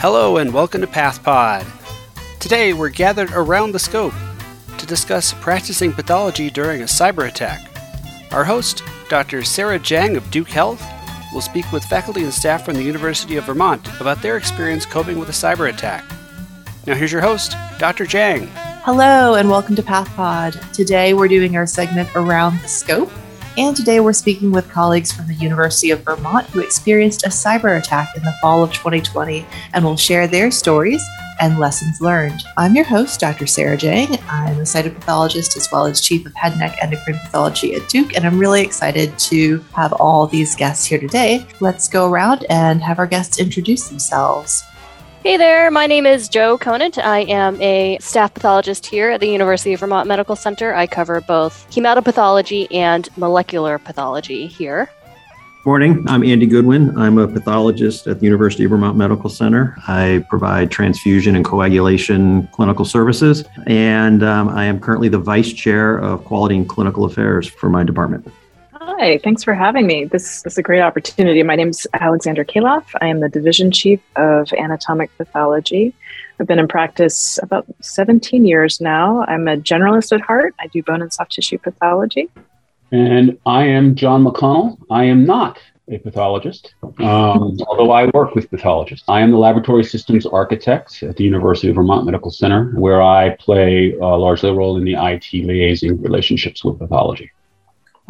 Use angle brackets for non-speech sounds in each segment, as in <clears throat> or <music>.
Hello and welcome to PathPod. Today we're gathered around the scope to discuss practicing pathology during a cyber attack. Our host, Dr. Sara Jiang of Duke Health, will speak with faculty and staff from the University of Vermont about their experience coping with a cyber attack. Now here's your host, Dr. Jiang. Hello and welcome to PathPod. Today we're doing our segment Around the Scope. And today we're speaking with colleagues from the University of Vermont who experienced a cyber attack in the fall of 2020 and will share their stories and lessons learned. I'm your host, Dr. Sara Jiang. I'm a cytopathologist as well as chief of head neck endocrine pathology at Duke, and I'm really excited to have all these guests here today. Let's go around and have our guests introduce themselves. Hey there, my name is Jo Conant. I am a staff pathologist here at the University of Vermont Medical Center. I cover both hematopathology and molecular pathology here. Morning, I'm Andy Goodwin. I'm a pathologist at the University of Vermont Medical Center. I provide transfusion and coagulation clinical services, and um, I am currently the vice chair of quality and clinical affairs for my department. Hi, thanks for having me. This, this is a great opportunity. My name is Alexandra Kalof. I am the division chief of anatomic pathology. I've been in practice about 17 years now. I'm a generalist at heart. I do bone and soft tissue pathology. And I am John McConnell. I am not a pathologist, um, <laughs> although I work with pathologists. I am the laboratory systems architect at the University of Vermont Medical Center, where I play uh, largely a role in the IT liaising relationships with pathology.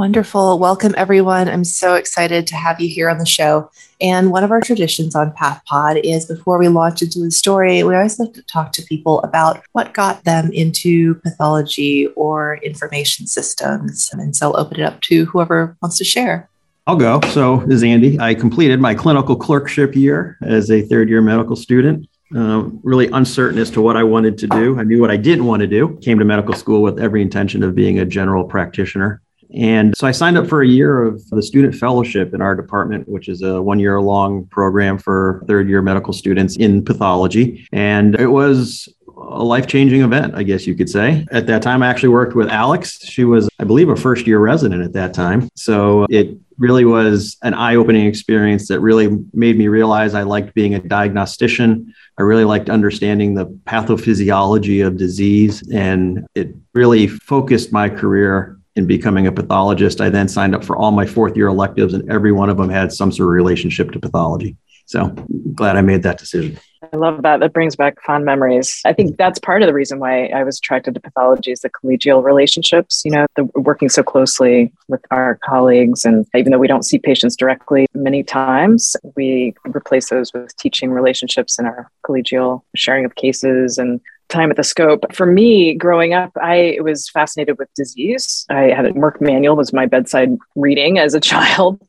Wonderful. Welcome, everyone. I'm so excited to have you here on the show. And one of our traditions on PathPod is before we launch into the story, we always like to talk to people about what got them into pathology or information systems. And so I'll open it up to whoever wants to share. I'll go. So, this is Andy. I completed my clinical clerkship year as a third year medical student. Uh, really uncertain as to what I wanted to do. I knew what I didn't want to do. Came to medical school with every intention of being a general practitioner. And so I signed up for a year of the student fellowship in our department, which is a one year long program for third year medical students in pathology. And it was a life changing event, I guess you could say. At that time, I actually worked with Alex. She was, I believe, a first year resident at that time. So it really was an eye opening experience that really made me realize I liked being a diagnostician. I really liked understanding the pathophysiology of disease. And it really focused my career in becoming a pathologist. I then signed up for all my fourth year electives, and every one of them had some sort of relationship to pathology. So glad I made that decision. I love that. That brings back fond memories. I think that's part of the reason why I was attracted to pathology is the collegial relationships, you know, the working so closely with our colleagues. And even though we don't see patients directly many times, we replace those with teaching relationships in our collegial sharing of cases and time at the scope. For me, growing up, I was fascinated with disease. I had a Merck manual was my bedside reading as a <laughs> child,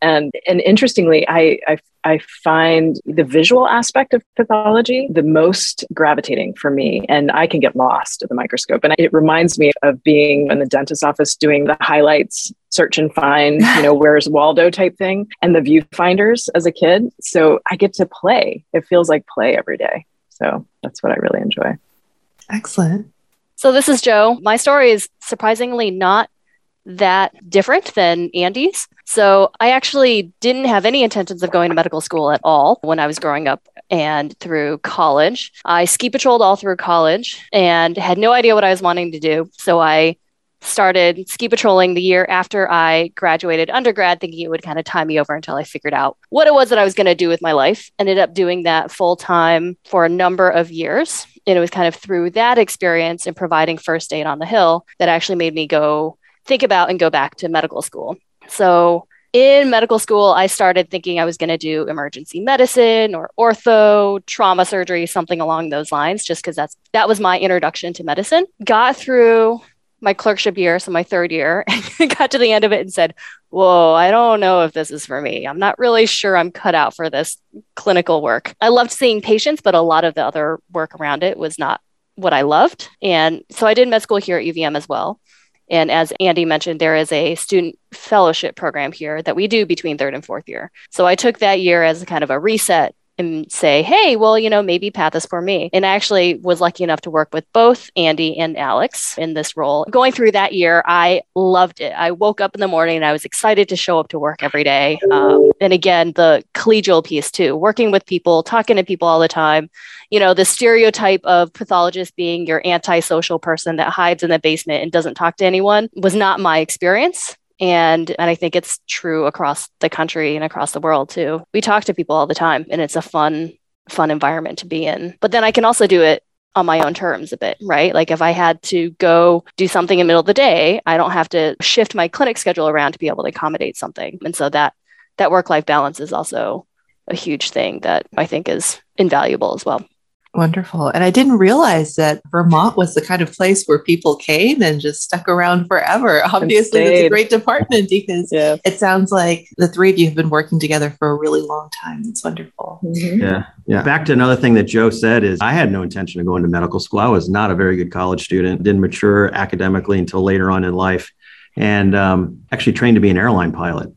and and interestingly, I, I I find the visual aspect of pathology the most gravitating for me, and I can get lost at the microscope. And it reminds me of being in the dentist's office doing the highlights search and find, you know, <laughs> where's Waldo type thing and the viewfinders as a kid. So I get to play. It feels like play every day. So that's what I really enjoy. Excellent. So, this is Jo. My story is surprisingly not that different than Andy's. So, I actually didn't have any intentions of going to medical school at all when I was growing up and through college. I ski patrolled all through college and had no idea what I was wanting to do. So, I started ski patrolling the year after I graduated undergrad, thinking it would kind of tie me over until I figured out what it was that I was going to do with my life. Ended up doing that full time for a number of years. And it was kind of through that experience and providing first aid on the hill that actually made me go think about and go back to medical school. So in medical school, I started thinking I was going to do emergency medicine or ortho, trauma surgery, something along those lines, just because that's that was my introduction to medicine. Got through my clerkship year, so my third year, <laughs> and got to the end of it and said, Whoa, I don't know if this is for me. I'm not really sure I'm cut out for this clinical work. I loved seeing patients, but a lot of the other work around it was not what I loved. And so I did med school here at UVM as well. And as Andy mentioned, there is a student fellowship program here that we do between third and fourth year. So I took that year as kind of a reset and say, hey, well, you know, maybe path is for me. And I actually was lucky enough to work with both Andy and Alex in this role. Going through that year, I loved it. I woke up in the morning and I was excited to show up to work every day. Um, and again, the collegial piece too, working with people, talking to people all the time. You know, the stereotype of pathologist being your antisocial person that hides in the basement and doesn't talk to anyone was not my experience and and i think it's true across the country and across the world too. We talk to people all the time and it's a fun fun environment to be in. But then i can also do it on my own terms a bit right? Like if i had to go do something in the middle of the day i don't have to shift my clinic schedule around to be able to accommodate something. And so that that work life balance is also a huge thing that i think is invaluable as well Wonderful. And I didn't realize that Vermont was the kind of place where people came and just stuck around forever. Obviously, it's a great department because <laughs> yeah. it sounds like the three of you have been working together for a really long time. It's wonderful. Mm-hmm. Yeah. Yeah. Back to another thing that Jo said is I had no intention of going to medical school. I was not a very good college student, didn't mature academically until later on in life, and um, actually trained to be an airline pilot.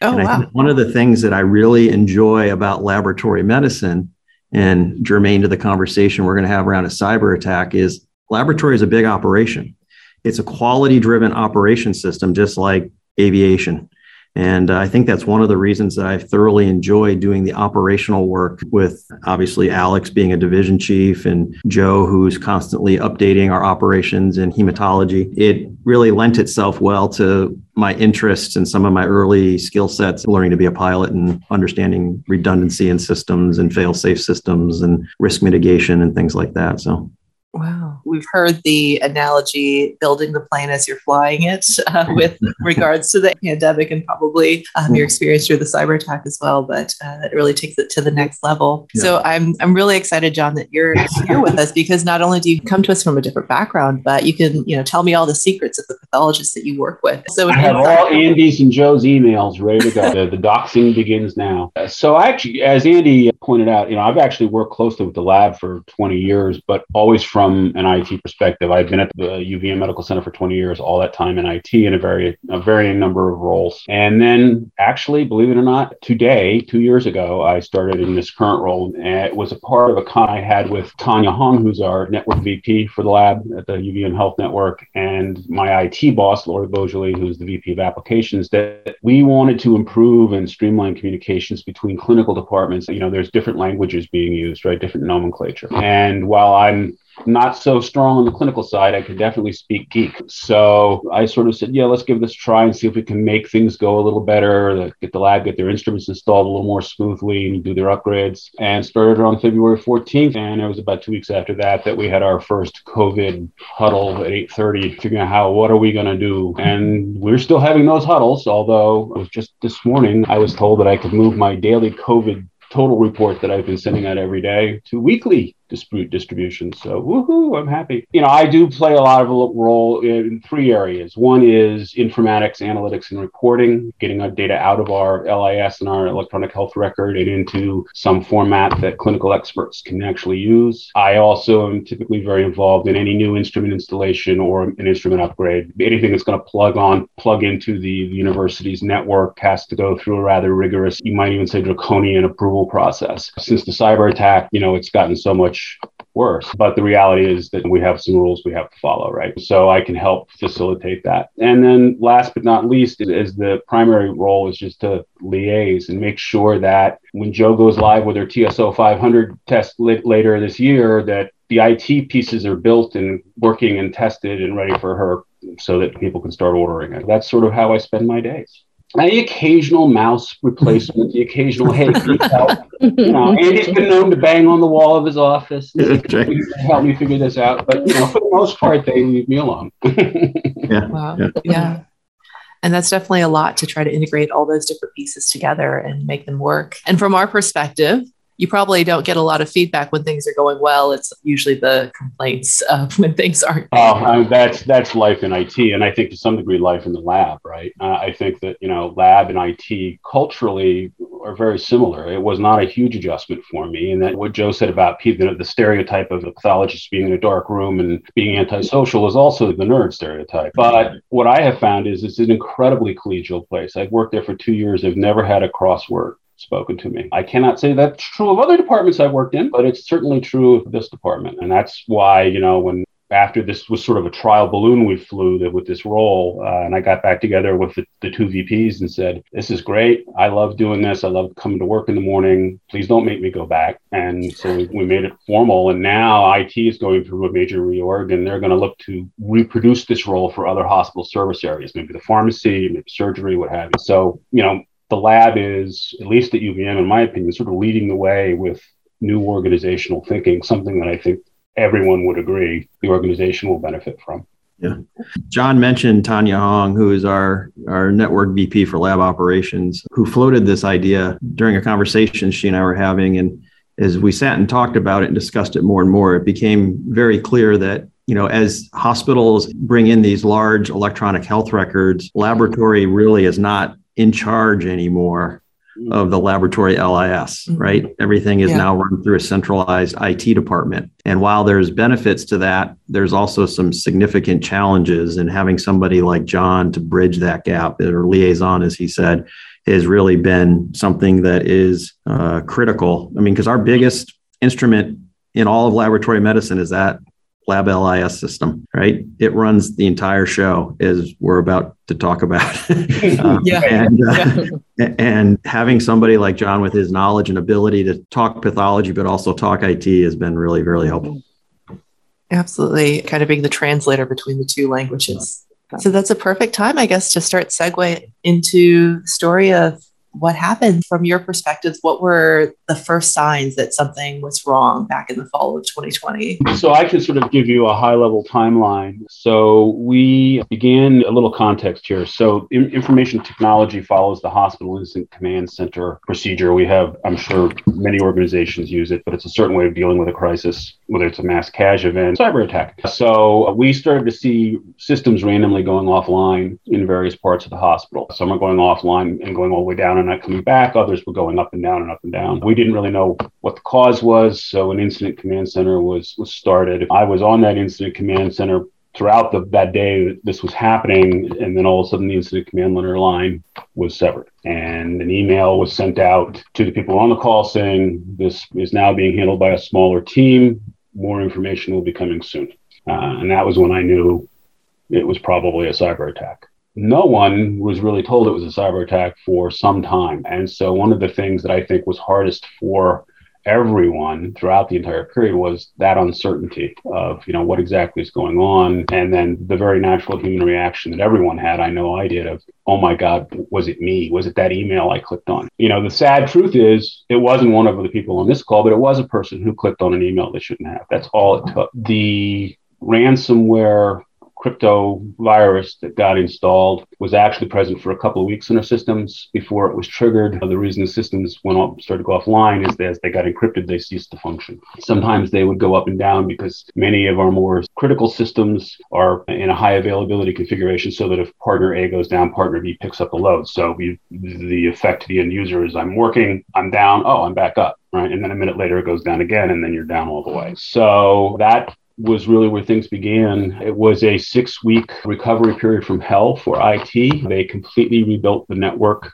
Oh, and wow. one of the things that I really enjoy about laboratory medicine and germane to the conversation we're going to have around a cyber attack is laboratory is a big operation. It's a quality driven operation system, just like aviation. And uh, I think that's one of the reasons that I thoroughly enjoy doing the operational work with obviously Alex being a division chief and Jo, who's constantly updating our operations in hematology. It really lent itself well to my interests and some of my early skill sets, learning to be a pilot and understanding redundancy in systems and fail safe systems and risk mitigation and things like that. So Wow. We've heard the analogy building the plane as you're flying it uh, <laughs> with regards to the pandemic and probably um, your experience through the cyber attack as well, but uh, it really takes it to the next level. Yeah. So I'm, I'm really excited, John, that you're here with us because not only do you come to us from a different background, but you can, you know, tell me all the secrets of the pathologists that you work with. So I have all Andy's and Jo's emails ready to go. the, the doxing begins now. So actually, as Andy pointed out, you know, I've actually worked closely with the lab for 20 years, but always from from an IT perspective. I've been at the UVM Medical Center for 20 years, all that time in IT in a very a varying number of roles. And then actually, believe it or not, today, two years ago, I started in this current role. And it was a part of a con I had with Tanya Hong, who's our network VP for the lab at the UVM Health Network, and my IT boss, Lori Beaujolais, who's the VP of applications, that we wanted to improve and streamline communications between clinical departments. You know, there's different languages being used, right? Different nomenclature. And while I'm not so strong on the clinical side, I could definitely speak geek. So I sort of said, yeah, let's give this a try and see if we can make things go a little better, get the lab, get their instruments installed a little more smoothly and do their upgrades. And started on February 14th. And it was about two weeks after that that we had our first COVID huddle at 8.30, figuring out how, what are we going to do? And we're still having those huddles, although it was just this morning, I was told that I could move my daily COVID total report that I've been sending out every day to weekly distribution. So woohoo, I'm happy. You know, I do play a lot of a role in three areas. One is informatics, analytics, and reporting, getting our data out of our LIS and our electronic health record and into some format that clinical experts can actually use. I also am typically very involved in any new instrument installation or an instrument upgrade. Anything that's going to plug on, plug into the university's network has to go through a rather rigorous, you might even say draconian approval process. Since the cyber attack, you know, it's gotten so much much worse. But the reality is that we have some rules we have to follow, right? So I can help facilitate that. And then last but not least is, the primary role is just to liaise and make sure that when Jo goes live with her TSO 500 test li- later this year, that the IT pieces are built and working and tested and ready for her so that people can start ordering it. That's sort of how I spend my days the occasional mouse replacement, the occasional hey, help. You know, <laughs> Andy's been known to bang on the wall of his office. <laughs> Help me figure this out, but you know, for the most part, they leave me alone. <laughs> yeah. Wow. Yeah. yeah. And that's definitely a lot to try to integrate all those different pieces together and make them work. And from our perspective, you probably don't get a lot of feedback when things are going well. It's usually the complaints of <laughs> when things aren't. Oh, I mean, that's that's life in IT, and I think to some degree life in the lab, right? Uh, I think that you know lab and IT culturally are very similar. It was not a huge adjustment for me, and that what Jo said about people, the stereotype of a pathologist being in a dark room and being antisocial is also the nerd stereotype. But what I have found is it's an incredibly collegial place. I've worked there for two years. I've never had a crossword spoken to me. I cannot say that's true of other departments I've worked in, but it's certainly true of this department. And that's why, you know, when after this was sort of a trial balloon we flew with this role uh, and i got back together with the, the, two vps and said this is great. I love doing this. I love coming to work in the morning. Please don't make me go back. And so we, we made it formal and now it is going through a major reorg and they're going to look to reproduce this role for other hospital service areas maybe the pharmacy maybe surgery what have you. So you know the lab is, at least at UVM, in my opinion, sort of leading the way with new organizational thinking, something that I think everyone would agree the organization will benefit from. Yeah. John mentioned Tanya Hong, who is our, our network VP for lab operations, who floated this idea during a conversation she and I were having. And as we sat and talked about it and discussed it more and more, it became very clear that you know, as hospitals bring in these large electronic health records, laboratory really is not in charge anymore mm. of the laboratory LIS, mm-hmm. right? Everything is yeah. now run through a centralized IT department. And while there's benefits to that, there's also some significant challenges. And having somebody like John to bridge that gap or liaison, as he said, has really been something that is uh, critical. I mean, because our biggest instrument in all of laboratory medicine is that Lab LIS system, right? It runs the entire show, as we're about to talk about. uh, <laughs> <laughs> yeah. And, uh, yeah. and having somebody like John with his knowledge and ability to talk pathology, but also talk IT has been really, really helpful. Absolutely. Kind of being the translator between the two languages. So that's a perfect time, I guess, to start segue into the story of what happened from your perspective? What were the first signs that something was wrong back in the fall of 2020? So I can sort of give you a high level timeline. So we began a little context here. So in- information technology follows the hospital incident command center procedure. We have, I'm sure many organizations use it, but it's a certain way of dealing with a crisis, whether it's a mass cash event, cyber attack. So we started to see systems randomly going offline in various parts of the hospital. Some are going offline and going all the way down not coming back. Others were going up and down and up and down. We didn't really know what the cause was, so an incident command center was was started. I was on that incident command center throughout the, that day this was happening and then all of a sudden the incident command center line was severed and an email was sent out to the people on the call saying this is now being handled by a smaller team more information will be coming soon uh, and that was when i knew it was probably a cyber attack no one was really told it was a cyber attack for some time. And so one of the things that I think was hardest for everyone throughout the entire period was that uncertainty of you know what exactly is going on. And then the very natural human reaction that everyone had i know i did of oh my god was it me? Was it that email i clicked on? You know the sad truth is it wasn't one of the people on this call but it was a person who clicked on an email they shouldn't have. That's all it took. The ransomware crypto virus that got installed was actually present for a couple of weeks in our systems before it was triggered. The reason the systems went up, started to go offline is that as they got encrypted, they ceased to function. Sometimes they would go up and down because many of our more critical systems are in a high availability configuration so that if partner A goes down, partner B picks up the load. So we, the effect to the end user is I'm working, I'm down, oh, I'm back up right? And then a minute later, it goes down again, and then you're down all the way. So that was really where things began. It was a six week recovery period from hell for IT. They completely rebuilt the network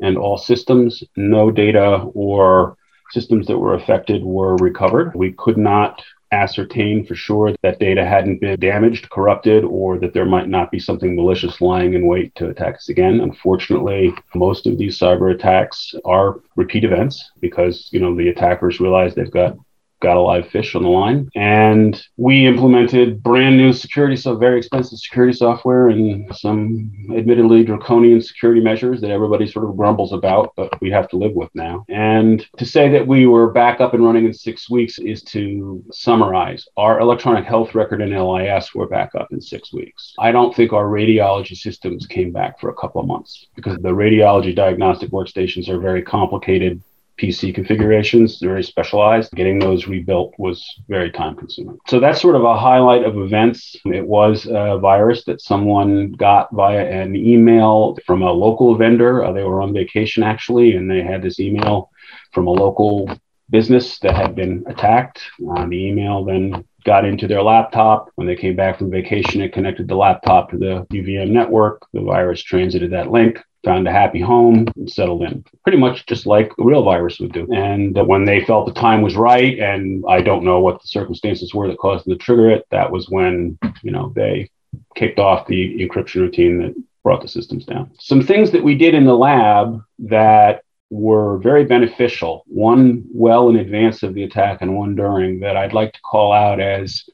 and all systems. No data or systems that were affected were recovered. We could not ascertain for sure that data hadn't been damaged, corrupted, or that there might not be something malicious lying in wait to attack us again. Unfortunately, most of these cyber attacks are repeat events because, you know, the attackers realize they've got got a live fish on the line. And we implemented brand new security, so very expensive security software and some admittedly draconian security measures that everybody sort of grumbles about, but we have to live with now. And to say that we were back up and running in six weeks is to summarize. Our electronic health record and LIS were back up in six weeks. I don't think our radiology systems came back for a couple of months because the radiology diagnostic workstations are very complicated PC configurations, very specialized. Getting those rebuilt was very time consuming. So that's sort of a highlight of events. It was a virus that someone got via an email from a local vendor. Uh, they were on vacation actually, and they had this email from a local business that had been attacked. Uh, the email then got into their laptop. When they came back from vacation, it connected the laptop to the UVM network. The virus transited that link found a happy home, and settled in, pretty much just like a real virus would do. And when they felt the time was right, and I don't know what the circumstances were that caused them to trigger it, that was when you know they kicked off the encryption routine that brought the systems down. Some things that we did in the lab that were very beneficial, one well in advance of the attack and one during, that I'd like to call out as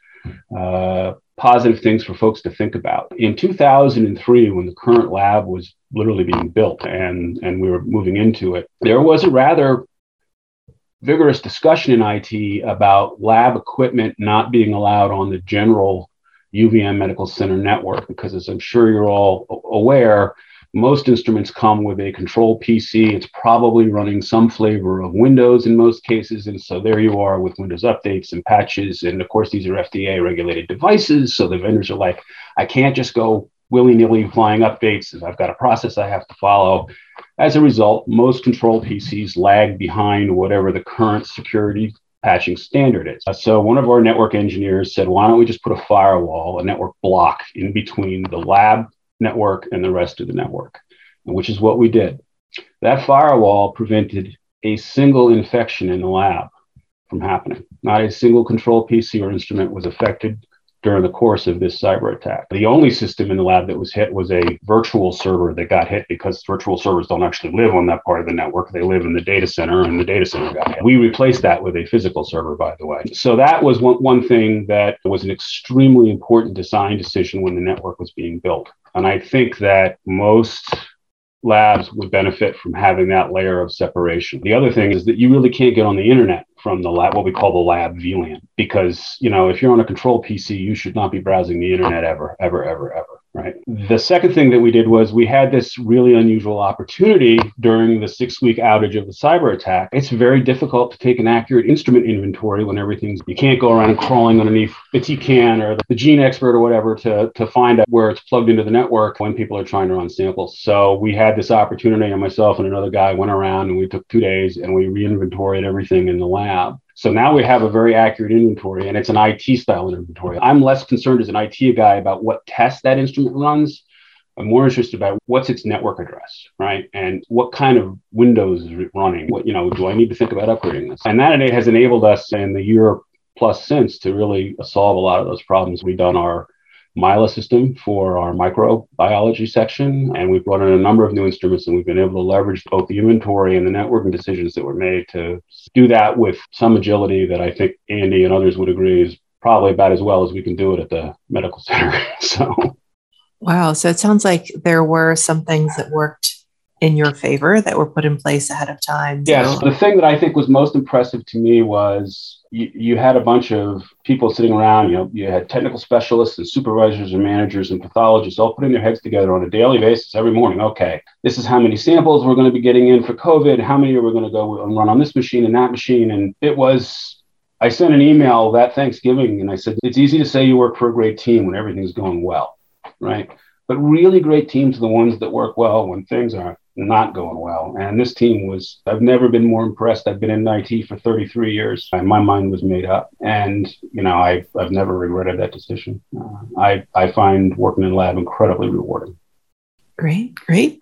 uh, positive things for folks to think about. In 2003, when the current lab was literally being built and, and we were moving into it, there was a rather vigorous discussion in IT about lab equipment not being allowed on the general UVM Medical Center network because, as I'm sure you're all aware, most instruments come with a control PC. It's probably running some flavor of Windows in most cases. And so there you are with Windows updates and patches. And of course, these are FDA regulated devices. So the vendors are like, I can't just go willy nilly flying updates. I've got a process I have to follow. As a result, most control PCs lag behind whatever the current security patching standard is. So one of our network engineers said, why don't we just put a firewall, a network block in between the lab network and the rest of the network, which is what we did. That firewall prevented a single infection in the lab from happening. Not a single control PC or instrument was affected during the course of this cyber attack. The only system in the lab that was hit was a virtual server that got hit because virtual servers don't actually live on that part of the network. They live in the data center, and the data center got hit. We replaced that with a physical server, by the way. So that was one, one thing that was an extremely important design decision when the network was being built. And I think that most labs would benefit from having that layer of separation. The other thing is that you really can't get on the internet from the lab, what we call the lab VLAN, because you know if you're on a control PC, you should not be browsing the internet ever, ever, ever, ever right? The second thing that we did was we had this really unusual opportunity during the six week outage of the cyber attack. It's very difficult to take an accurate instrument inventory when everything's, you can't go around crawling underneath the Tecan or the GeneXpert or whatever to, to find out where it's plugged into the network when people are trying to run samples. So we had this opportunity, and myself and another guy went around and we took two days and we re-inventoried everything in the lab. So now we have a very accurate inventory and it's an IT style inventory. I'm less concerned as an IT guy about what test that instrument runs. I'm more interested about what's its network address, right? And what kind of Windows is it running? What, you know, do I need to think about upgrading this? And that has enabled us in the year plus since to really solve a lot of those problems. We've done our MILA system for our microbiology section. And we've brought in a number of new instruments and we've been able to leverage both the inventory and the networking decisions that were made to do that with some agility that I think Andy and others would agree is probably about as well as we can do it at the medical <laughs> center. so, wow. So it sounds like there were some things that worked in your favor that were put in place ahead of time. Yes. So. The thing that I think was most impressive to me was you, you had a bunch of people sitting around, you know, you had technical specialists and supervisors and managers and pathologists all putting their heads together on a daily basis every morning. Okay, this is how many samples we're going to be getting in for COVID. How many are we going to go and run on this machine and that machine? And it was, I sent an email that Thanksgiving and I said, it's easy to say you work for a great team when everything's going well, right? But really great teams are the ones that work well when things aren't not going well. And this team was, I've never been more impressed. I've been in IT for 33 years. And my mind was made up. And, you know, I've, I've never regretted that decision. Uh, I, I find working in lab incredibly rewarding. Great, great.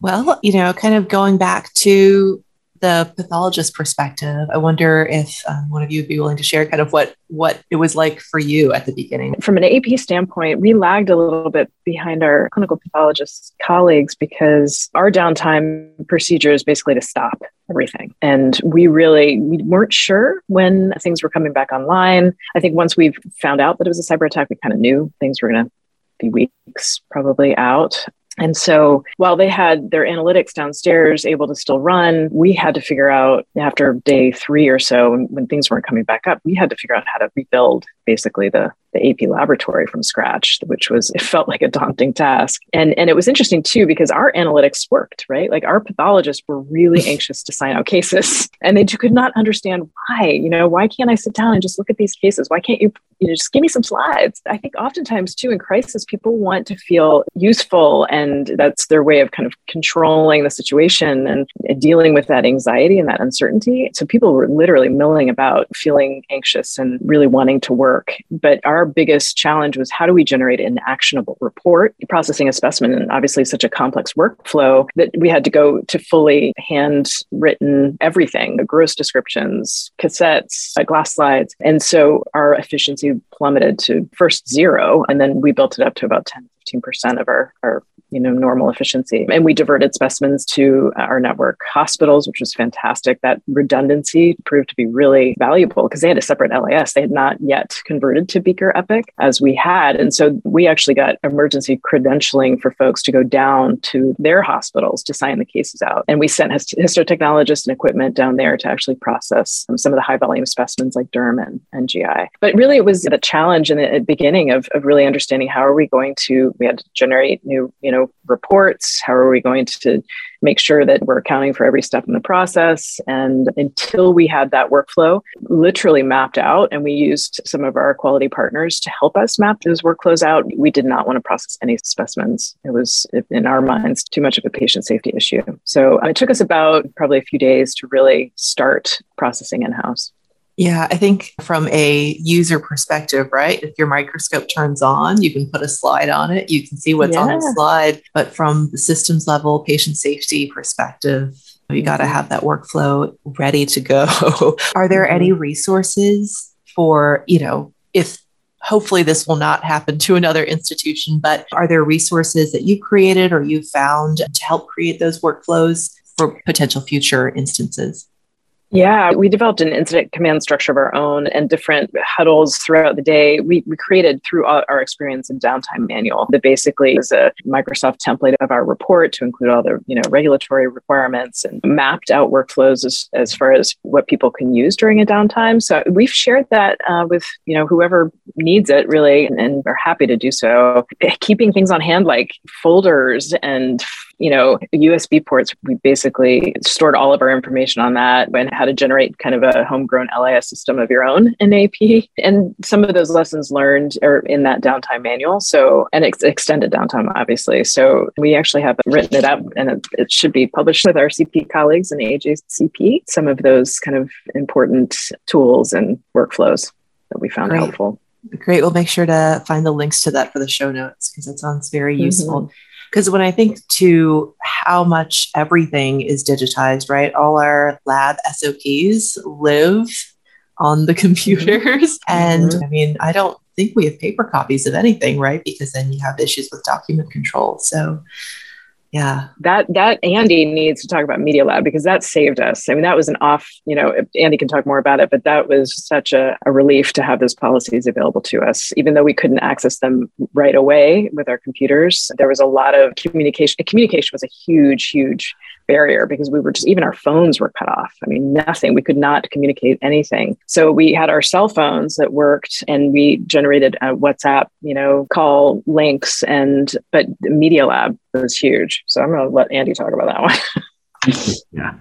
Well, you know, kind of going back to the pathologist perspective, I wonder if um, one of you would be willing to share kind of what what it was like for you at the beginning. From an AP standpoint, we lagged a little bit behind our clinical pathologist colleagues because our downtime procedure is basically to stop everything, and we really we weren't sure when things were coming back online. I think once we found out that it was a cyber attack, we kind of knew things were going to be weeks probably out. And so while they had their analytics downstairs able to still run, we had to figure out after day three or so, when, when things weren't coming back up, we had to figure out how to rebuild basically the the AP laboratory from scratch, which was it felt like a daunting task. And and it was interesting too because our analytics worked, right? Like our pathologists were really <laughs> anxious to sign out cases, and they could not understand why. You know, why can't I sit down and just look at these cases? Why can't you, you know, just give me some slides? I think oftentimes too in crisis, people want to feel useful, and that's their way of kind of controlling the situation and dealing with that anxiety and that uncertainty. So people were literally milling about, feeling anxious and really wanting to work work. But our biggest challenge was how do we generate an actionable report? Processing a specimen, and obviously such a complex workflow that we had to go to fully handwritten everything, the gross descriptions, cassettes, uh, glass slides. And so our efficiency plummeted to first zero, and then we built it up to about 10 15% of our, our you know normal efficiency. And we diverted specimens to our network hospitals which was fantastic. That redundancy proved to be really valuable because they had a separate las they had not yet converted to beaker epic as we had. And so we actually got emergency credentialing for folks to go down to their hospitals to sign the cases out. And we sent histotechnologists and equipment down there to actually process um, some of the high volume specimens like derm and, and gi but really it was the challenge in the beginning of, of really understanding how are we going to we had to generate new you know know reports? How are we going to make sure that we're accounting for every step in the process? And until we had that workflow literally mapped out and we used some of our quality partners to help us map those workflows out we did not want to process any specimens. It was in our minds too much of a patient safety issue. So it took us about probably a few days to really start processing in-house yeah, I think from a user perspective, right? If your microscope turns on, you can put a slide on it, you can see what's yeah. on the slide. But from the systems level, patient safety perspective, you got to have that workflow ready to go. <laughs> Are there mm-hmm. any resources for, you know, if hopefully this will not happen to another institution, but are there resources that you created or you found to help create those workflows for potential future instances? Yeah, we developed an incident command structure of our own and different huddles throughout the day. We, we created through our experience a downtime manual that basically is a Microsoft template of our report to include all the you know regulatory requirements and mapped out workflows as, as far as what people can use during a downtime. So we've shared that uh, with you know whoever needs it really, and, and are happy to do so. Keeping things on hand like folders and you know, USB ports, we basically stored all of our information on that and how to generate kind of a homegrown LIS system of your own in AP. And some of those lessons learned are in that downtime manual. So, and ex- extended downtime, obviously. So we actually have written it up and it, it should be published with our CP colleagues in AJCP, some of those kind of important tools and workflows that we found Great. helpful. Great. We'll make sure to find the links to that for the show notes because that sounds very mm-hmm. useful. Because when I think to how much everything is digitized, right? All our lab SOPs live on the computers. Mm-hmm. And I mean, I don't think we have paper copies of anything, right? Because then you have issues with document control. So yeah. That that andy needs to talk about MediaLab because that saved us. I mean that was an off you know andy can talk more about it but that was such a, a, relief to have those policies available to us. Even though we couldn't access them right away with our computers there was a lot of communication communication was a huge huge barrier because we were just even our phones were cut off. I mean, nothing. We could not communicate anything. So we had our cell phones that worked, and we generated a WhatsApp, you know, call links, and but MediaLab was huge. So I'm going to let Andy talk about that one. <laughs> yeah,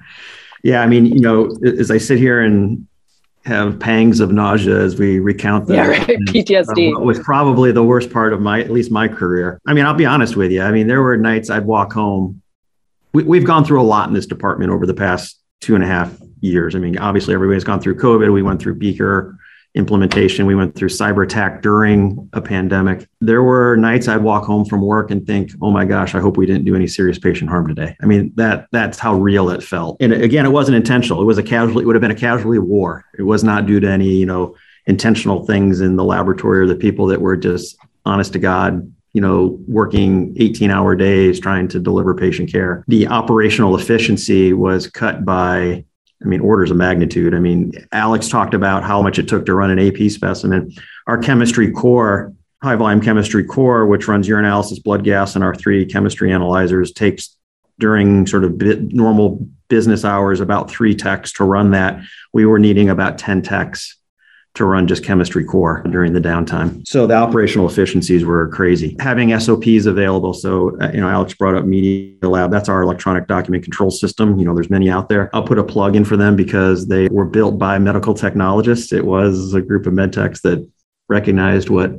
yeah. I mean, you know, as I sit here and have pangs of nausea as we recount that. Yeah, right. PTSD uh, <laughs> was probably the worst part of my, at least my career. I mean, I'll be honest with you. I mean, there were nights I'd walk home we, we've gone through a lot in this department over the past two and a half years. I mean, obviously everybody's gone through COVID. We went through Beaker implementation. We went through cyber attack during a pandemic. There were nights I'd walk home from work and think, "Oh my gosh, I hope we didn't do any serious patient harm today." I mean, that that's how real it felt. And again, it wasn't intentional. It was a casualty. It would have been a casualty war. It was not due to any, you know, intentional things in the laboratory or the people that were just honest to God you know, working 18 hour days trying to deliver patient care. The operational efficiency was cut by, I mean, orders of magnitude. I mean, Alex talked about how much it took to run an AP specimen. Our chemistry core, high volume chemistry core, which runs urinalysis, blood gas, and our three chemistry analyzers, takes during sort of normal business hours about three techs to run that. We were needing about 10 techs to run just chemistry core during the downtime. So the operational efficiencies were crazy. Having SOPs available. So, uh, you know, Alex brought up MediaLab. That's our electronic document control system. You know, there's many out there. I'll put a plug in for them because they were built by medical technologists. It was a group of med techs that recognized what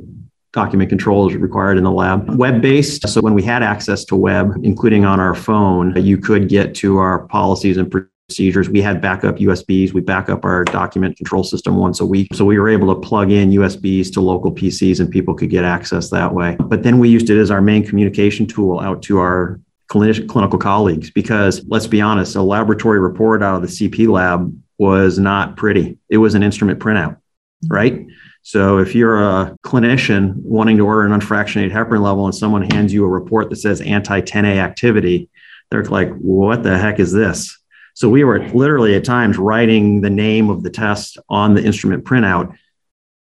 document control is required in the lab. Web based. So when we had access to web, including on our phone, you could get to our policies and procedures. We had backup USBs. We back up our document control system once a week. So we were able to plug in USBs to local PCs and people could get access that way. But then we used it as our main communication tool out to our clinical colleagues because let's be honest, a laboratory report out of the CP lab was not pretty. It was an instrument printout, right? So if you're a clinician wanting to order an unfractionated heparin level and someone hands you a report that says anti-Xa activity, they're like, what the heck is this? So we were literally at times writing the name of the test on the instrument printout.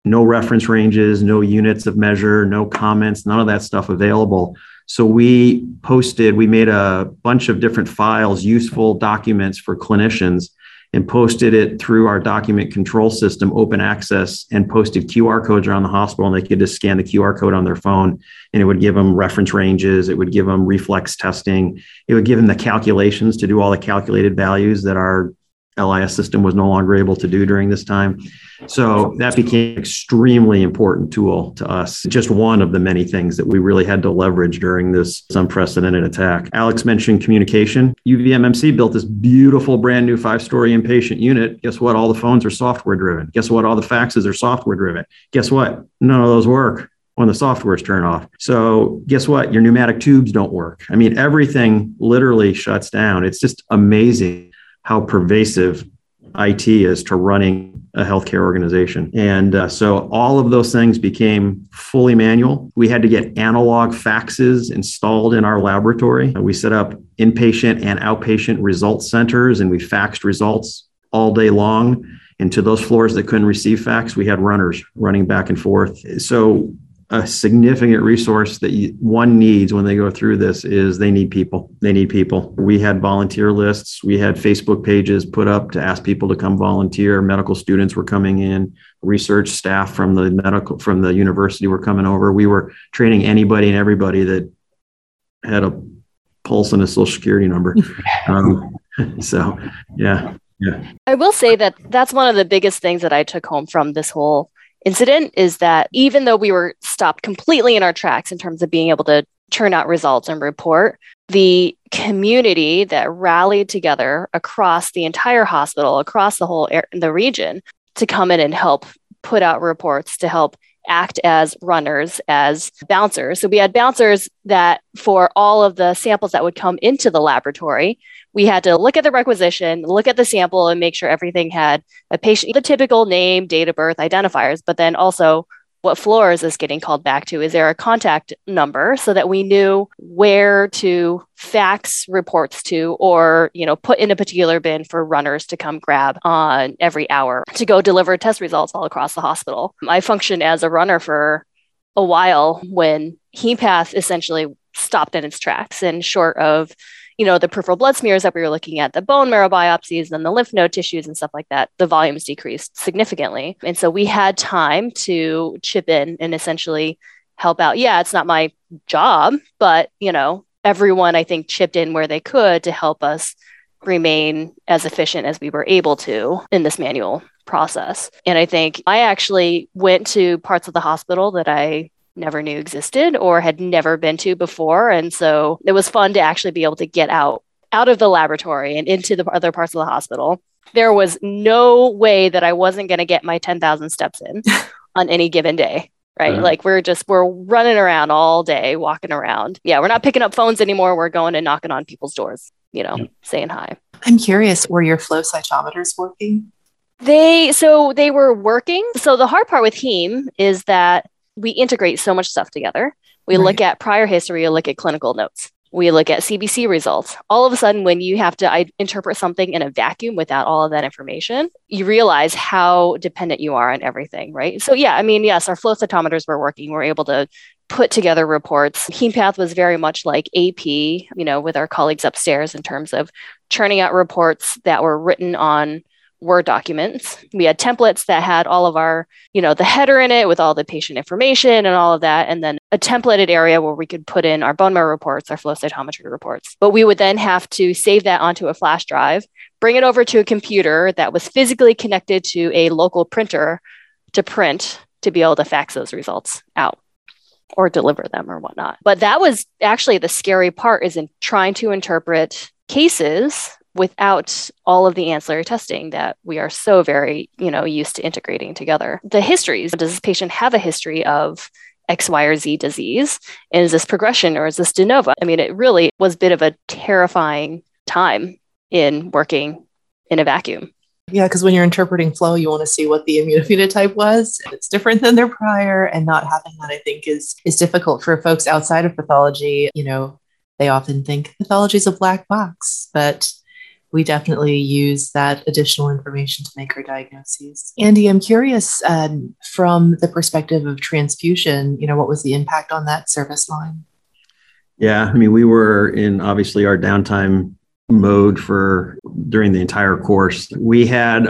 No reference ranges, no units of measure, no comments, none of that stuff available. So we posted, we made a bunch of different files, useful documents for clinicians and posted it through our document control system, open access, and posted QR codes around the hospital. And they could just scan the QR code on their phone and it would give them reference ranges. It would give them reflex testing. It would give them the calculations to do all the calculated values that our LIS system was no longer able to do during this time. So that became an extremely important tool to us. Just one of the many things that we really had to leverage during this unprecedented attack. Alex mentioned communication. UVMMC built this beautiful brand new five story inpatient unit. Guess what? All the phones are software driven. Guess what? All the faxes are software driven. Guess what? None of those work when the software is turned off. So guess what? Your pneumatic tubes don't work. I mean, everything literally shuts down. It's just amazing how pervasive IT is to running a healthcare organization. And uh, so all of those things became fully manual. We had to get analog faxes installed in our laboratory. We set up inpatient and outpatient result centers and we faxed results all day long. And to those floors that couldn't receive fax, we had runners running back and forth. So a significant resource that you, one needs when they go through this is they need people. They need people. We had volunteer lists. We had Facebook pages put up to ask people to come volunteer. Medical students were coming in. Research staff from the medical from the university were coming over. We were training anybody and everybody that had a pulse and a social security number. <laughs> um, <laughs> so, yeah, yeah. I will say that that's one of the biggest things that I took home from this whole incident is that even though we were stopped completely in our tracks in terms of being able to turn out results and report, the community that rallied together across the entire hospital, across the whole the region, to come in and help put out reports to help act as runners, as bouncers. So we had bouncers that for all of the samples that would come into the laboratory, we had to look at the requisition, look at the sample, and make sure everything had a patient, the typical name, date of birth, identifiers, but then also what floor is this getting called back to. Is there a contact number so that we knew where to fax reports to or, you know, put in a particular bin for runners to come grab on every hour to go deliver test results all across the hospital. I functioned as a runner for a while when HemePath essentially stopped in its tracks and short of you know, the peripheral blood smears that we were looking at, the bone marrow biopsies and the lymph node tissues and stuff like that, the volumes decreased significantly. And so we had time to chip in and essentially help out. Yeah, it's not my job, but, you know, everyone I think chipped in where they could to help us remain as efficient as we were able to in this manual process. And I think I actually went to parts of the hospital that I never knew existed or had never been to before. And so it was fun to actually be able to get out out of the laboratory and into the other parts of the hospital. There was no way that I wasn't going to get my 10,000 steps in <laughs> on any given day. Right. Uh-huh. Like we're just, we're running around all day, walking around. Yeah. We're not picking up phones anymore. We're going and knocking on people's doors, you know, saying hi. I'm curious, were your flow cytometers working? They, so they were working. So the hard part with heme is that we integrate so much stuff together. We right. look at prior history, we look at clinical notes, we look at CBC results. All of a sudden, when you have to I, interpret something in a vacuum without all of that information, you realize how dependent you are on everything, right? So, yeah, I mean, yes, our flow cytometers were working. We're able to put together reports. HemePath was very much like AP, you know, with our colleagues upstairs in terms of churning out reports that were written on Word documents. We had templates that had all of our, you know, the header in it with all the patient information and all of that. And then a templated area where we could put in our bone marrow reports, our flow cytometry reports. But we would then have to save that onto a flash drive, bring it over to a computer that was physically connected to a local printer to print to be able to fax those results out or deliver them or whatnot. But that was actually the scary part is in trying to interpret cases without all of the ancillary testing that we are so very, you know, used to integrating together. The histories, does this patient have a history of X, Y, or Z disease? And is this progression or is this de novo? I mean, it really was a bit of a terrifying time in working in a vacuum. Yeah, because when you're interpreting flow, you want to see what the immunophenotype was. It's different than their prior, and not having that, I think, is is difficult for folks outside of pathology. You know, they often think pathology is a black box, but we definitely use that additional information to make our diagnoses. Andy, I'm curious um, from the perspective of transfusion, you know, what was the impact on that service line? Yeah, I mean, we were in obviously our downtime mode for during the entire course. We had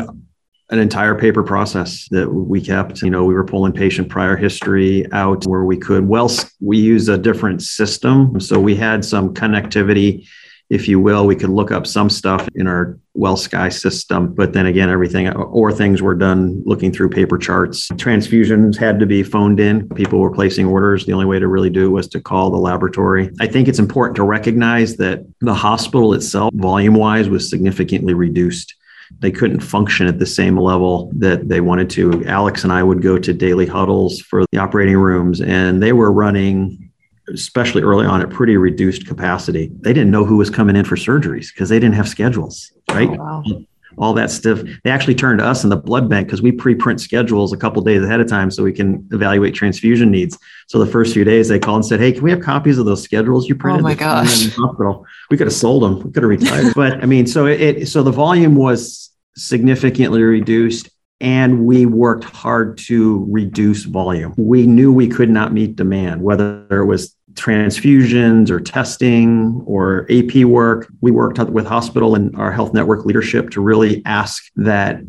an entire paper process that we kept. You know, we were pulling patient prior history out where we could. Well, we use a different system. So we had some connectivity if you will. We could look up some stuff in our WellSky system, but then again, everything or things were done looking through paper charts. Transfusions had to be phoned in. People were placing orders. The only way to really do was to call the laboratory. I think it's important to recognize that the hospital itself, volume wise, was significantly reduced they couldn't function at the same level that they wanted to. Alex and I would go to daily huddles for the operating rooms, and they were running especially early on at pretty reduced capacity. They didn't know who was coming in for surgeries because they didn't have schedules, right? Oh, wow. All that stuff. They actually turned to us in the blood bank because we pre-print schedules a couple days ahead of time so we can evaluate transfusion needs. So the first few days they called and said, "Hey, can we have copies of those schedules you printed?" Oh my gosh! In the hospital, we could have sold them. We could have retired. <laughs> but I mean, so it so the volume was significantly reduced and we worked hard to reduce volume. We knew we could not meet demand, whether it was transfusions or testing or AP work. We worked with hospital and our health network leadership to really ask that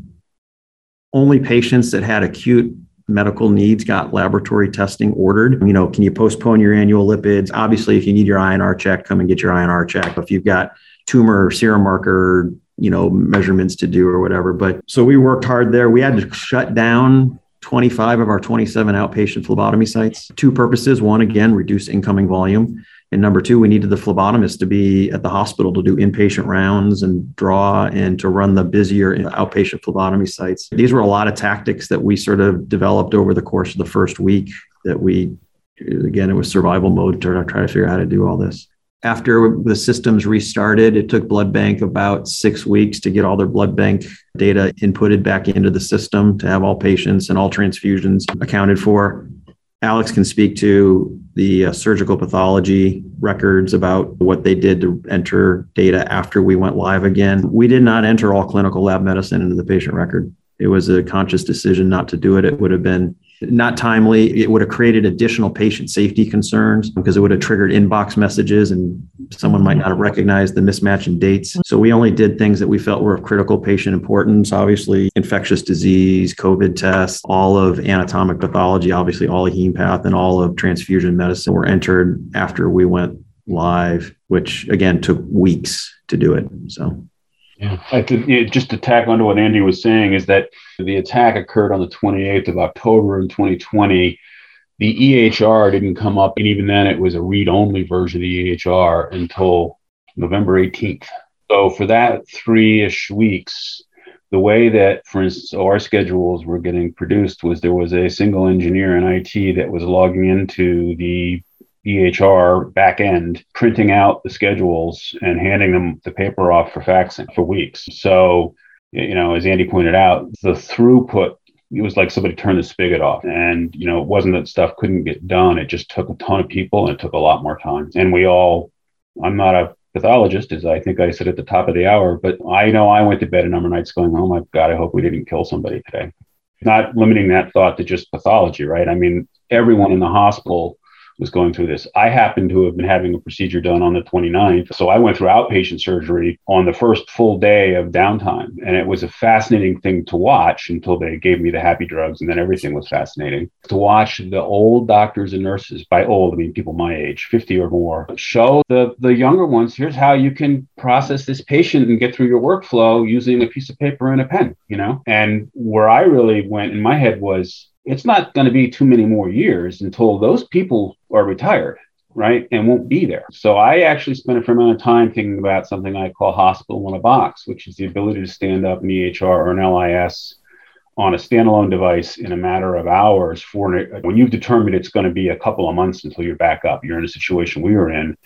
only patients that had acute medical needs got laboratory testing ordered. You know, can you postpone your annual lipids? Obviously, if you need your INR check, come and get your INR check. If you've got tumor serum marker, you know, measurements to do or whatever. But so we worked hard there. We had to shut down 25 of our 27 outpatient phlebotomy sites. Two purposes. One, again, reduce incoming volume. And number two, we needed the phlebotomist to be at the hospital to do inpatient rounds and draw and to run the busier outpatient phlebotomy sites. These were a lot of tactics that we sort of developed over the course of the first week that we, again, it was survival mode to try to figure out how to do all this after the systems restarted, it took blood bank about six weeks to get all their blood bank data inputted back into the system to have all patients and all transfusions accounted for. Alex can speak to the uh, surgical pathology records about what they did to enter data after we went live again. We did not enter all clinical lab medicine into the patient record. It was a conscious decision not to do it. It would have been not timely. It would have created additional patient safety concerns because it would have triggered inbox messages and someone might not have recognized the mismatch in dates. So we only did things that we felt were of critical patient importance. Obviously, infectious disease, COVID tests, all of anatomic pathology, obviously all of heme path and all of transfusion medicine were entered after we went live, which again took weeks to do it. So yeah, uh, you know, just to tack onto what Andy was saying is that the attack occurred on the 28th of October in 2020. The EHR didn't come up, and even then, it was a read-only version of the EHR until November 18th. So for that three-ish weeks, the way that, for instance, our schedules were getting produced was there was a single engineer in IT that was logging into the EHR back end, printing out the schedules and handing them the paper off for faxing for weeks. So, you know, as Andy pointed out, the throughput it was like somebody turned the spigot off. And you know it wasn't that stuff couldn't get done. It just took a ton of people and it took a lot more time. And we all i'm not a pathologist as i think i said at the top of the hour but i know i went to bed a number of nights going oh my god i hope we didn't kill somebody today. Not limiting that thought to just pathology right? I mean everyone in the hospital was going through this. I happened to have been having a procedure done on the 29th. So I went through outpatient surgery on the first full day of downtime. And it was a fascinating thing to watch until they gave me the happy drugs. And then everything was fascinating to watch the old doctors and nurses, by old, I mean people my age, 50 or more, show the, the younger ones here's how you can process this patient and get through your workflow using a piece of paper and a pen, you know? And where I really went in my head was, it's not going to be too many more years until those people are retired. right? And won't be there. So I actually spent a fair amount of time thinking about something I call hospital in a box, which is the ability to stand up an EHR or an LIS on a standalone device in a matter of hours for when you've determined it's going to be a couple of months until you're back up. You're in a situation we were in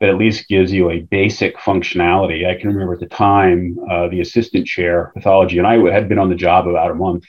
that at least gives you a basic functionality. I can remember at the time, uh, the assistant chair pathology, and I had been on the job about a month,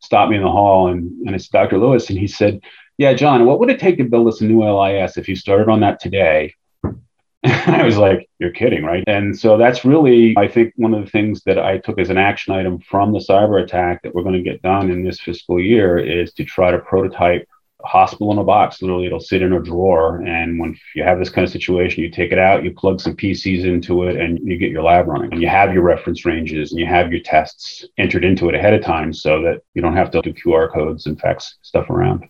stopped me in the hall, and, and it's Dr. Lewis, and he said, yeah, John, what would it take to build us a new LIS if you started on that today? <laughs> I was like, you're kidding, right? And so that's really, I think, one of the things that I took as an action item from the cyber attack that we're going to get done in this fiscal year is to try to prototype hospital in a box. Literally, it'll sit in a drawer. And when you have this kind of situation, you take it out, you plug some PCs into it, and you get your lab running. And you have your reference ranges and you have your tests entered into it ahead of time so that you don't have to do QR codes and fax stuff around.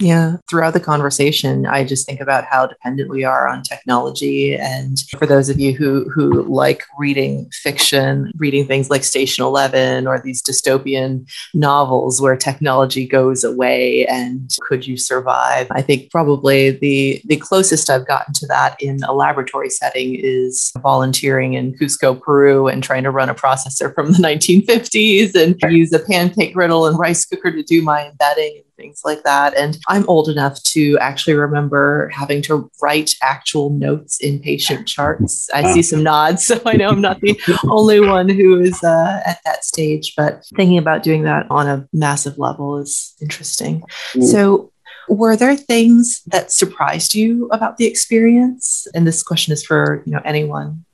Yeah. Throughout the conversation, I just think about how dependent we are on technology. And for those of you who, who like reading fiction, reading things like Station 11 or these dystopian novels where technology goes away and could you survive? I think probably the, the closest I've gotten to that in a laboratory setting is volunteering in Cusco, Peru, and trying to run a processor from the 1950s and use a pancake griddle and rice cooker to do my embedding things like that. And I'm old enough to actually remember having to write actual notes in patient charts. I see some nods, <laughs> so I know I'm not the only one who is uh, at that stage. But thinking about doing that on a massive level is interesting. Mm. So, were there things that surprised you about the experience? And this question is for you know anyone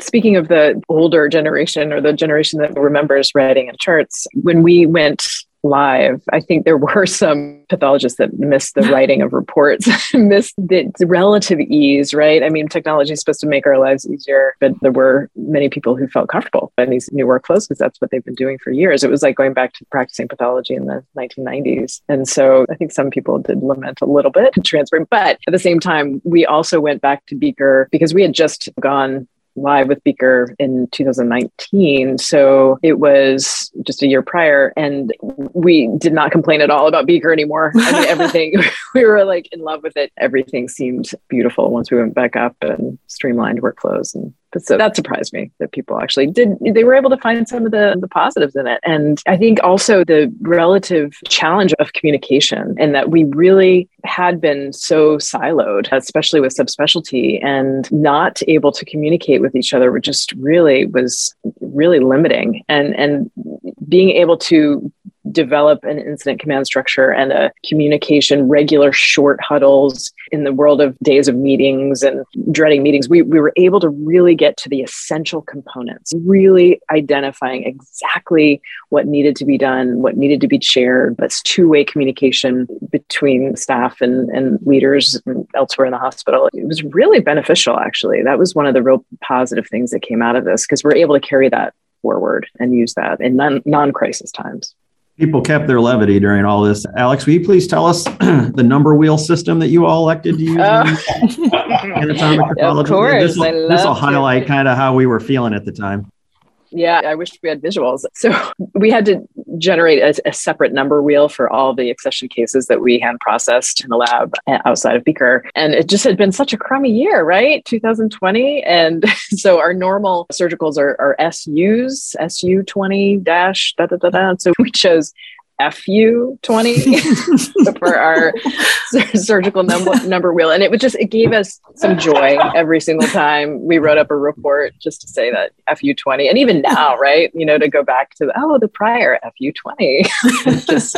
Speaking of the older generation or the generation that remembers writing in charts, when we went live, I think there were some pathologists that missed the writing of reports, <laughs> missed the relative ease, right? I mean, technology is supposed to make our lives easier, but there were many people who felt comfortable in these new workflows because that's what they've been doing for years. It was like going back to practicing pathology in the 1990s. And so I think some people did lament a little bit <laughs> transferring, but at the same time, we also went back to Beaker because we had just gone live with Beaker in 2019. So it was just a year prior. And we did not complain at all about Beaker anymore. I mean, <laughs> everything, <laughs> we were like in love with it. Everything seemed beautiful once we went back up and streamlined workflows and so that surprised me that people actually did, they were able to find some of the, the positives in it. And I think also the relative challenge of communication and that we really had been so siloed, especially with subspecialty and not able to communicate with each other, which just really was really limiting. And, and being able to develop an incident command structure and a communication, regular short huddles in the world of days of meetings and dreading meetings, we, we were able to really get to the essential components, really identifying exactly what needed to be done, what needed to be shared. But two way communication between staff and, and leaders elsewhere in the hospital. It was really beneficial, actually. That was one of the real positive things that came out of this because we're able to carry that forward and use that in non crisis times. People kept their levity during all this. Alex, will you please tell us <clears throat> the number wheel system that you all elected to use oh. <laughs> Of course, this will highlight kind of how we were feeling at the time. Yeah, I wish we had visuals. So <laughs> we had to generate a, a, separate number wheel for all the accession cases that we hand processed in the lab outside of Beaker. And it just had been such a crummy year, right? 2020. And <laughs> so our normal surgicals are, are SUs, SU 20 dash, da da da da. So we chose FU 20 <laughs> for our surgical number, number wheel. And it was just, it gave us some joy every single time we wrote up a report just to say that FU 20. And even now, right, you know, to go back to, oh, the prior FU 20. <laughs> just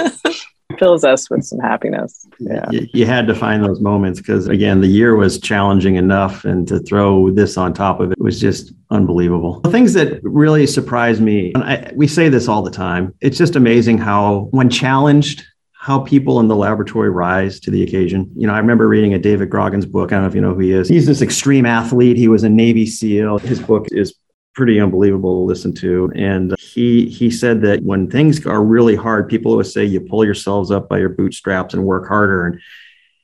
fills us with some happiness. Yeah. You, you had to find those moments because, again, the year was challenging enough. And to throw this on top of it was just unbelievable. The things that really surprised me, and I, we say this all the time, it's just amazing how, when challenged, how people in the laboratory rise to the occasion. You know, I remember reading a David Goggins book. I don't know if you know who he is. He's this extreme athlete. He was a Navy SEAL. His book is pretty unbelievable to listen to. And he he said that when things are really hard, people always say you pull yourselves up by your bootstraps and work harder. And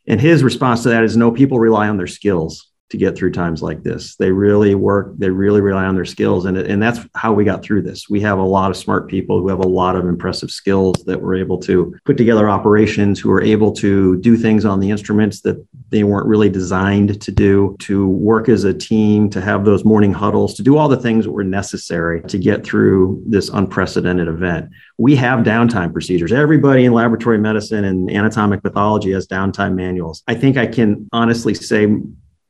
and his response to that is no, people rely on their skills to get through times like this. They really work, they really rely on their skills. And, and that's how we got through this. We have a lot of smart people who have a lot of impressive skills that were able to put together operations, who are able to do things on the instruments that they weren't really designed to do, to work as a team, to have those morning huddles, to do all the things that were necessary to get through this unprecedented event. We have downtime procedures. Everybody in laboratory medicine and anatomic pathology has downtime manuals. I think I can honestly say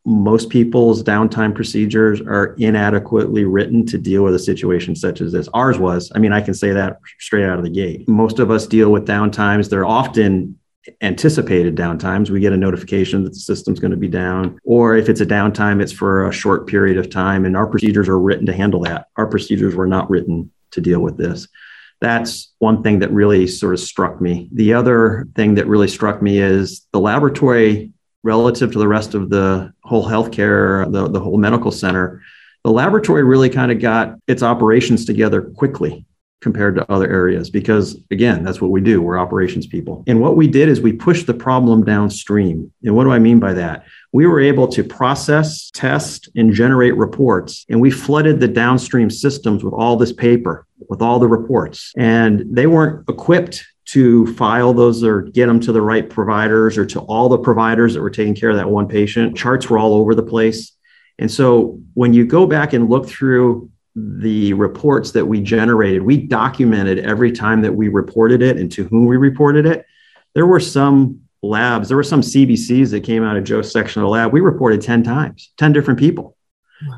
most people's downtime procedures are inadequately written to deal with a situation such as this. Ours was. I mean, I can say that straight out of the gate. Most of us deal with downtimes. They're often anticipated downtimes. We get a notification that the system's going to be down. Or if it's a downtime, it's for a short period of time. And our procedures are written to handle that. Our procedures were not written to deal with this. That's one thing that really sort of struck me. The other thing that really struck me is the laboratory relative to the rest of the whole healthcare, the, the whole medical center, the laboratory really kind of got its operations together quickly compared to other areas because again that's what we do. We're operations people. And what we did is we pushed the problem downstream. And what do i mean by that? We were able to process test and generate reports and we flooded the downstream systems with all this paper with all the reports. And they weren't equipped to file those or get them to the right providers or to all the providers that were taking care of that one patient. Charts were all over the place. And so when you go back and look through the reports that we generated, we documented every time that we reported it and to whom we reported it. There were some labs, there were some CBCs that came out of Jo's section of the lab. We reported 10 times, 10 different people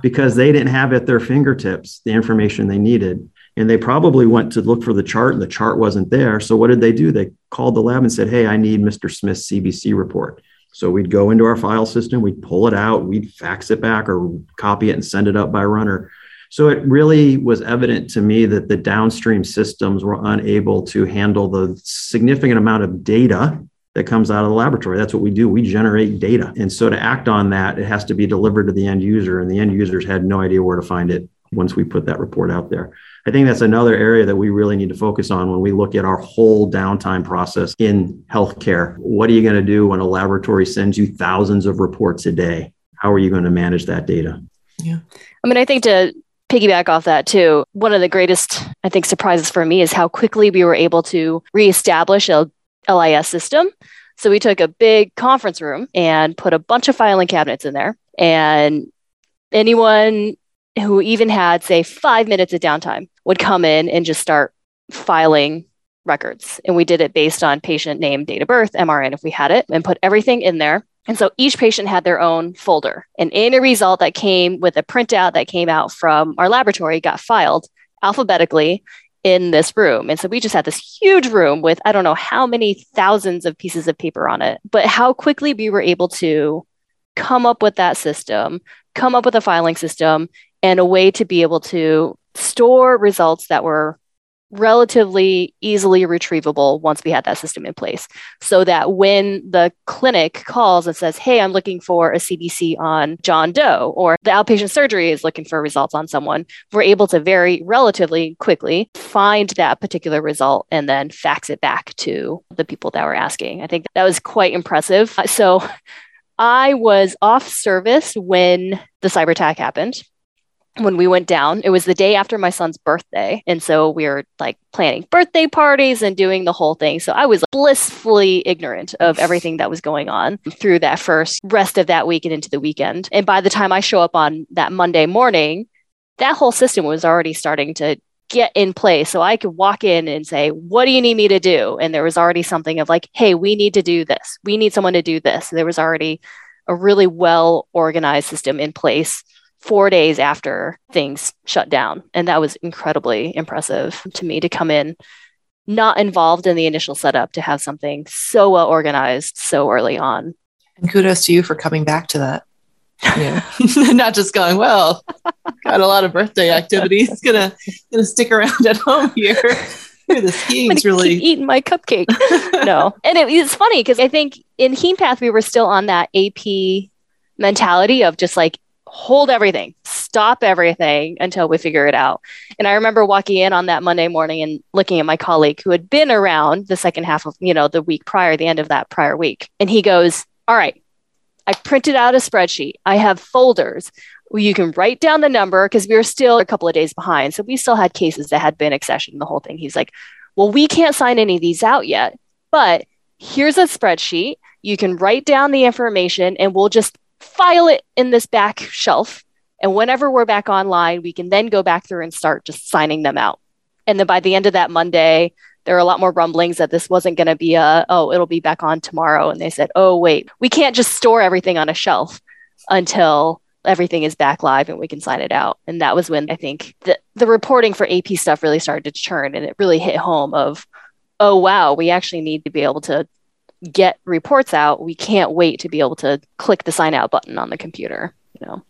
because they didn't have at their fingertips the information they needed and they probably went to look for the chart and the chart wasn't there. So what did they do? They called the lab and said, Hey, I need Mr. Smith's CBC report. So we'd go into our file system, we'd pull it out, we'd fax it back or copy it and send it up by runner. So it really was evident to me that the downstream systems were unable to handle the significant amount of data that comes out of the laboratory. That's what we do. We generate data. And so to act on that, it has to be delivered to the end user, and the end users had no idea where to find it once we put that report out there. I think that's another area that we really need to focus on when we look at our whole downtime process in healthcare. What are you going to do when a laboratory sends you thousands of reports a day? How are you going to manage that data? Yeah. I mean, I think to piggyback off that too, one of the greatest, I think, surprises for me is how quickly we were able to reestablish a LIS system. So we took a big conference room and put a bunch of filing cabinets in there. And anyone who even had, say, five minutes of downtime would come in and just start filing records. And we did it based on patient name, date of birth, MRN if we had it, and put everything in there. And so each patient had their own folder. And any result that came with a printout that came out from our laboratory got filed alphabetically in this room. And so we just had this huge room with I don't know how many thousands of pieces of paper on it, but how quickly we were able to come up with that system, come up with a filing system, and a way to be able to store results that were relatively easily retrievable once we had that system in place. So that when the clinic calls and says hey i'm looking for a cbc on john doe or the outpatient surgery is looking for results on someone we're able to very relatively quickly find that particular result and then fax it back to the people that were asking. I think that was quite impressive. So i was off service when the cyber attack happened when we went down. It was the day after my son's birthday. And so we were like planning birthday parties and doing the whole thing. So I was blissfully ignorant of everything that was going on through that first rest of that week and into the weekend. And by the time I show up on that Monday morning, that whole system was already starting to get in place. So I could walk in and say, What do you need me to do? And there was already something of like, Hey, we need to do this. We need someone to do this. There was already a really well organized system in place four days after things shut down. And that was incredibly impressive to me to come in not involved in the initial setup to have something so well organized so early on. And kudos to you for coming back to that. <laughs> Yeah. not just going, well, got a lot of birthday activities. <laughs> Gonna gonna stick around at home here. The skiing's really eating my cupcake. <laughs> no. And it, it's funny because I think in HemePath we were still on that AP mentality of just like hold everything, stop everything until we figure it out. And I remember walking in on that Monday morning and looking at my colleague who had been around the second half of, you know, the week prior, the end of that prior week. And he goes, All right, I printed out a spreadsheet. I have folders where you can write down the number because we were still a couple of days behind. So we still had cases that had been accessioned, the whole thing. He's like, Well, we can't sign any of these out yet, but here's a spreadsheet you can write down the information and we'll just file it in this back shelf. And whenever we're back online, we can then go back through and start just signing them out. And then by the end of that Monday, there are a lot more rumblings that this wasn't going to be a, oh, it'll be back on tomorrow. And they said, oh, wait, we can't just store everything on a shelf until everything is back live and we can sign it out. And that was when I think the, the reporting for AP stuff really started to churn and it really hit home of, oh, wow, we actually need to be able to get reports out. We can't wait to be able to click the sign out button on the computer, you know.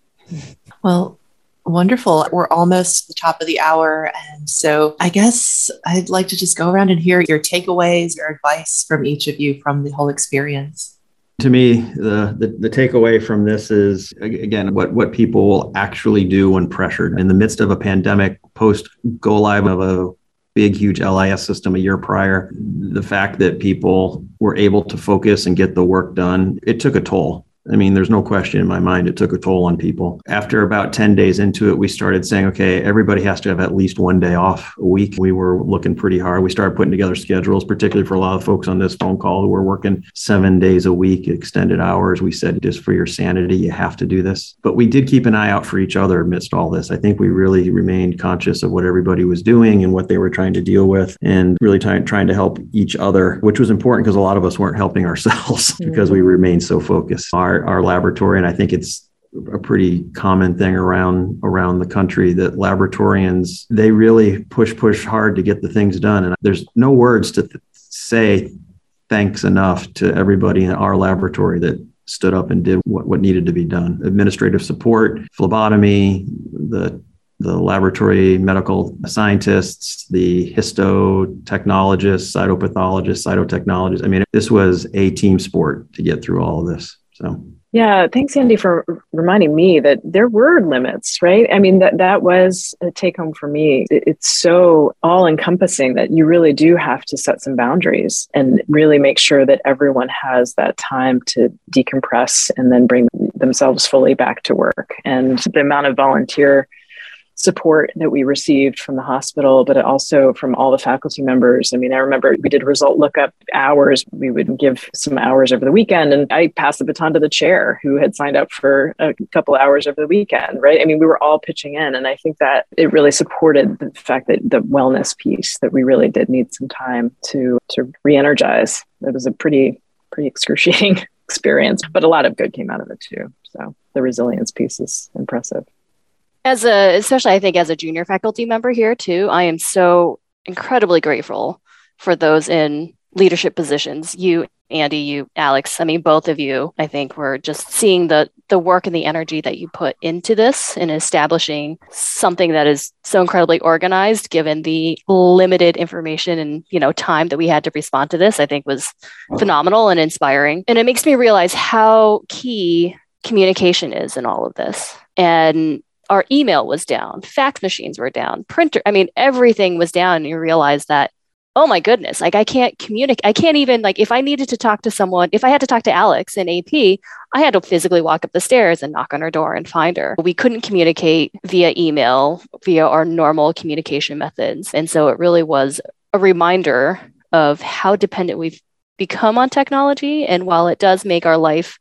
Well, Wonderful. We're almost the top of the hour. And so I guess I'd like to just go around and hear your takeaways, your advice from each of you from the whole experience. To me, the, the, the takeaway from this is again what what people will actually do when pressured in the midst of a pandemic, post go live of a big, huge LIS system a year prior. The fact that people were able to focus and get the work done, it took a toll. I mean, there's no question in my mind it took a toll on people. After about 10 days into it, we started saying, okay, everybody has to have at least one day off a week. We were looking pretty hard. We started putting together schedules, particularly for a lot of folks on this phone call who were working seven days a week, extended hours. We said, just for your sanity, you have to do this. But we did keep an eye out for each other amidst all this. I think we really remained conscious of what everybody was doing and what they were trying to deal with and really trying, trying to help each other, which was important because a lot of us weren't helping ourselves <laughs> because we mm-hmm. remained so focused. Our our, our laboratory, and I think it's a pretty common thing around around the country that laboratorians they really push push hard to get the things done and there's no words to th- say thanks enough to everybody in our laboratory that stood up and did what, what needed to be done administrative support phlebotomy the the laboratory medical scientists, the histotechnologists, cytopathologists, cytotechnologists. I mean, this was a team sport to get through all of this. So yeah, thanks, Andy, for reminding me that there were limits, right? I mean, that that was a take home for me. It's so all encompassing that you really do have to set some boundaries and really make sure that everyone has that time to decompress and then bring themselves fully back to work. And the amount of volunteer support that we received from the hospital, but also from all the faculty members. I mean, I remember we did result lookup hours. We would give some hours over the weekend, and I passed the baton to the chair who had signed up for a couple hours over the weekend, right? I mean, we were all pitching in, and I think that it really supported the fact that the wellness piece that we really did need some time to to re-energize. It was a pretty pretty excruciating <laughs> experience, but a lot of good came out of it too. So the resilience piece is impressive as a especially i think as a junior faculty member here too i am so incredibly grateful for those in leadership positions. You andy you alex i mean both of you i think were just seeing the the work and the energy that you put into this in establishing something that is so incredibly organized given the limited information and you know time that we had to respond to this i think was phenomenal and inspiring. And it makes me realize how key communication is in all of this. And our email was down, fax machines were down, printer, I mean, everything was down. And you realize that, oh my goodness, like I can't communicate. I can't even, like, if I needed to talk to someone, if I had to talk to Alex in AP, I had to physically walk up the stairs and knock on her door and find her. We couldn't communicate via email, via our normal communication methods. And so it really was a reminder of how dependent we've become on technology. And while it does make our life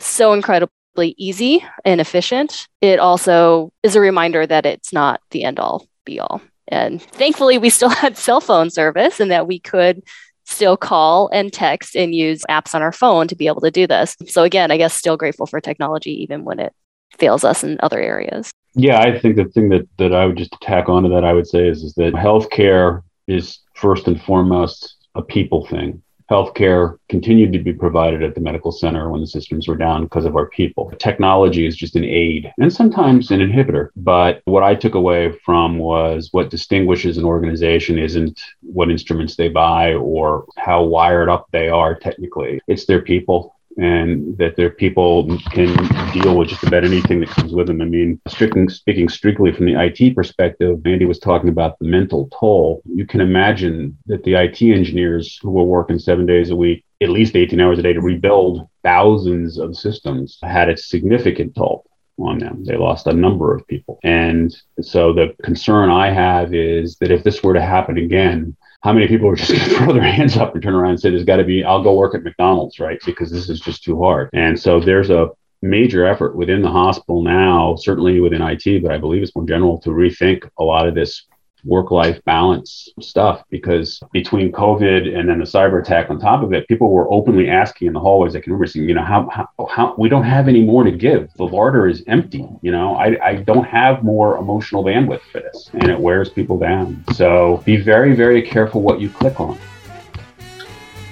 so incredible easy and efficient, it also is a reminder that it's not the end all be all. And thankfully, we still <laughs> had cell phone service and that we could still call and text and use apps on our phone to be able to do this. So, again, I guess still grateful for technology, even when it fails us in other areas. Yeah, I think the thing that, that I would just tack onto that, I would say, is, is that healthcare is first and foremost a people thing healthcare continued to be provided at the medical center when the systems were down because of our people. Technology is just an aid and sometimes an inhibitor. But what I took away from was what distinguishes an organization isn't what instruments they buy or how wired up they are technically, it's their people and that their people can deal with just about anything that comes with them. I mean, speaking, speaking strictly from the IT perspective, Andy was talking about the mental toll. You can imagine that the IT engineers who were working seven days a week, at least 18 hours a day to rebuild thousands of systems had a significant toll on them. They lost a number of people. And so the concern I have is that if this were to happen again, how many people are just going <laughs> to throw their hands up and turn around and say, there's got to be, I'll go work at McDonald's, right? Because this is just too hard. And so there's a major effort within the hospital now, certainly within IT, but I believe it's more general to rethink a lot of this work life balance stuff because between COVID and then the cyber attack on top of it, people were openly asking in the hallways. I can remember saying, you know, how, how, how we don't have any more to give. The larder is empty. You know, I, I don't have more emotional bandwidth for this and it wears people down. So be very, very careful what you click on.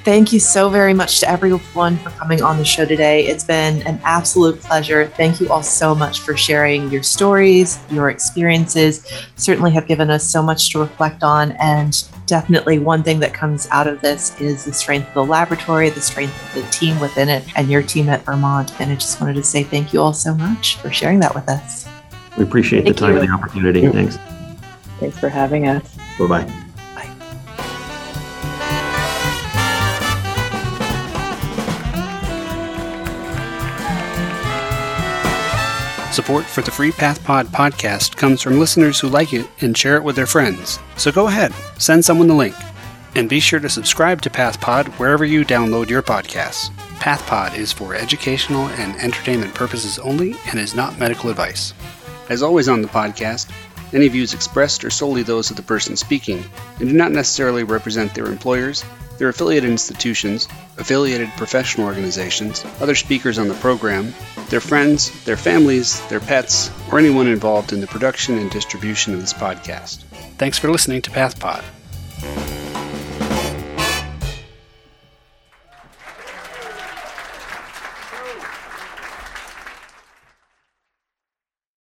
Thank you so very much to everyone for coming on the show today. It's been an absolute pleasure. Thank you all so much for sharing your stories, your experiences. Certainly have given us so much to reflect on. And definitely one thing that comes out of this is the strength of the laboratory, the strength of the team within it, and your team at Vermont. And I just wanted to say thank you all so much for sharing that with us. We appreciate Thank the time you. and the opportunity. Thanks. Thanks for having us. Bye bye. Support for the Free PathPod podcast comes from listeners who like it and share it with their friends. So go ahead, send someone the link. And be sure to subscribe to PathPod wherever you download your podcasts. PathPod is for educational and entertainment purposes only and is not medical advice. As always on the podcast, any views expressed are solely those of the person speaking and do not necessarily represent their employers, their affiliated institutions, affiliated professional organizations, other speakers on the program, their friends, their families, their pets, or anyone involved in the production and distribution of this podcast. Thanks for listening to PathPod.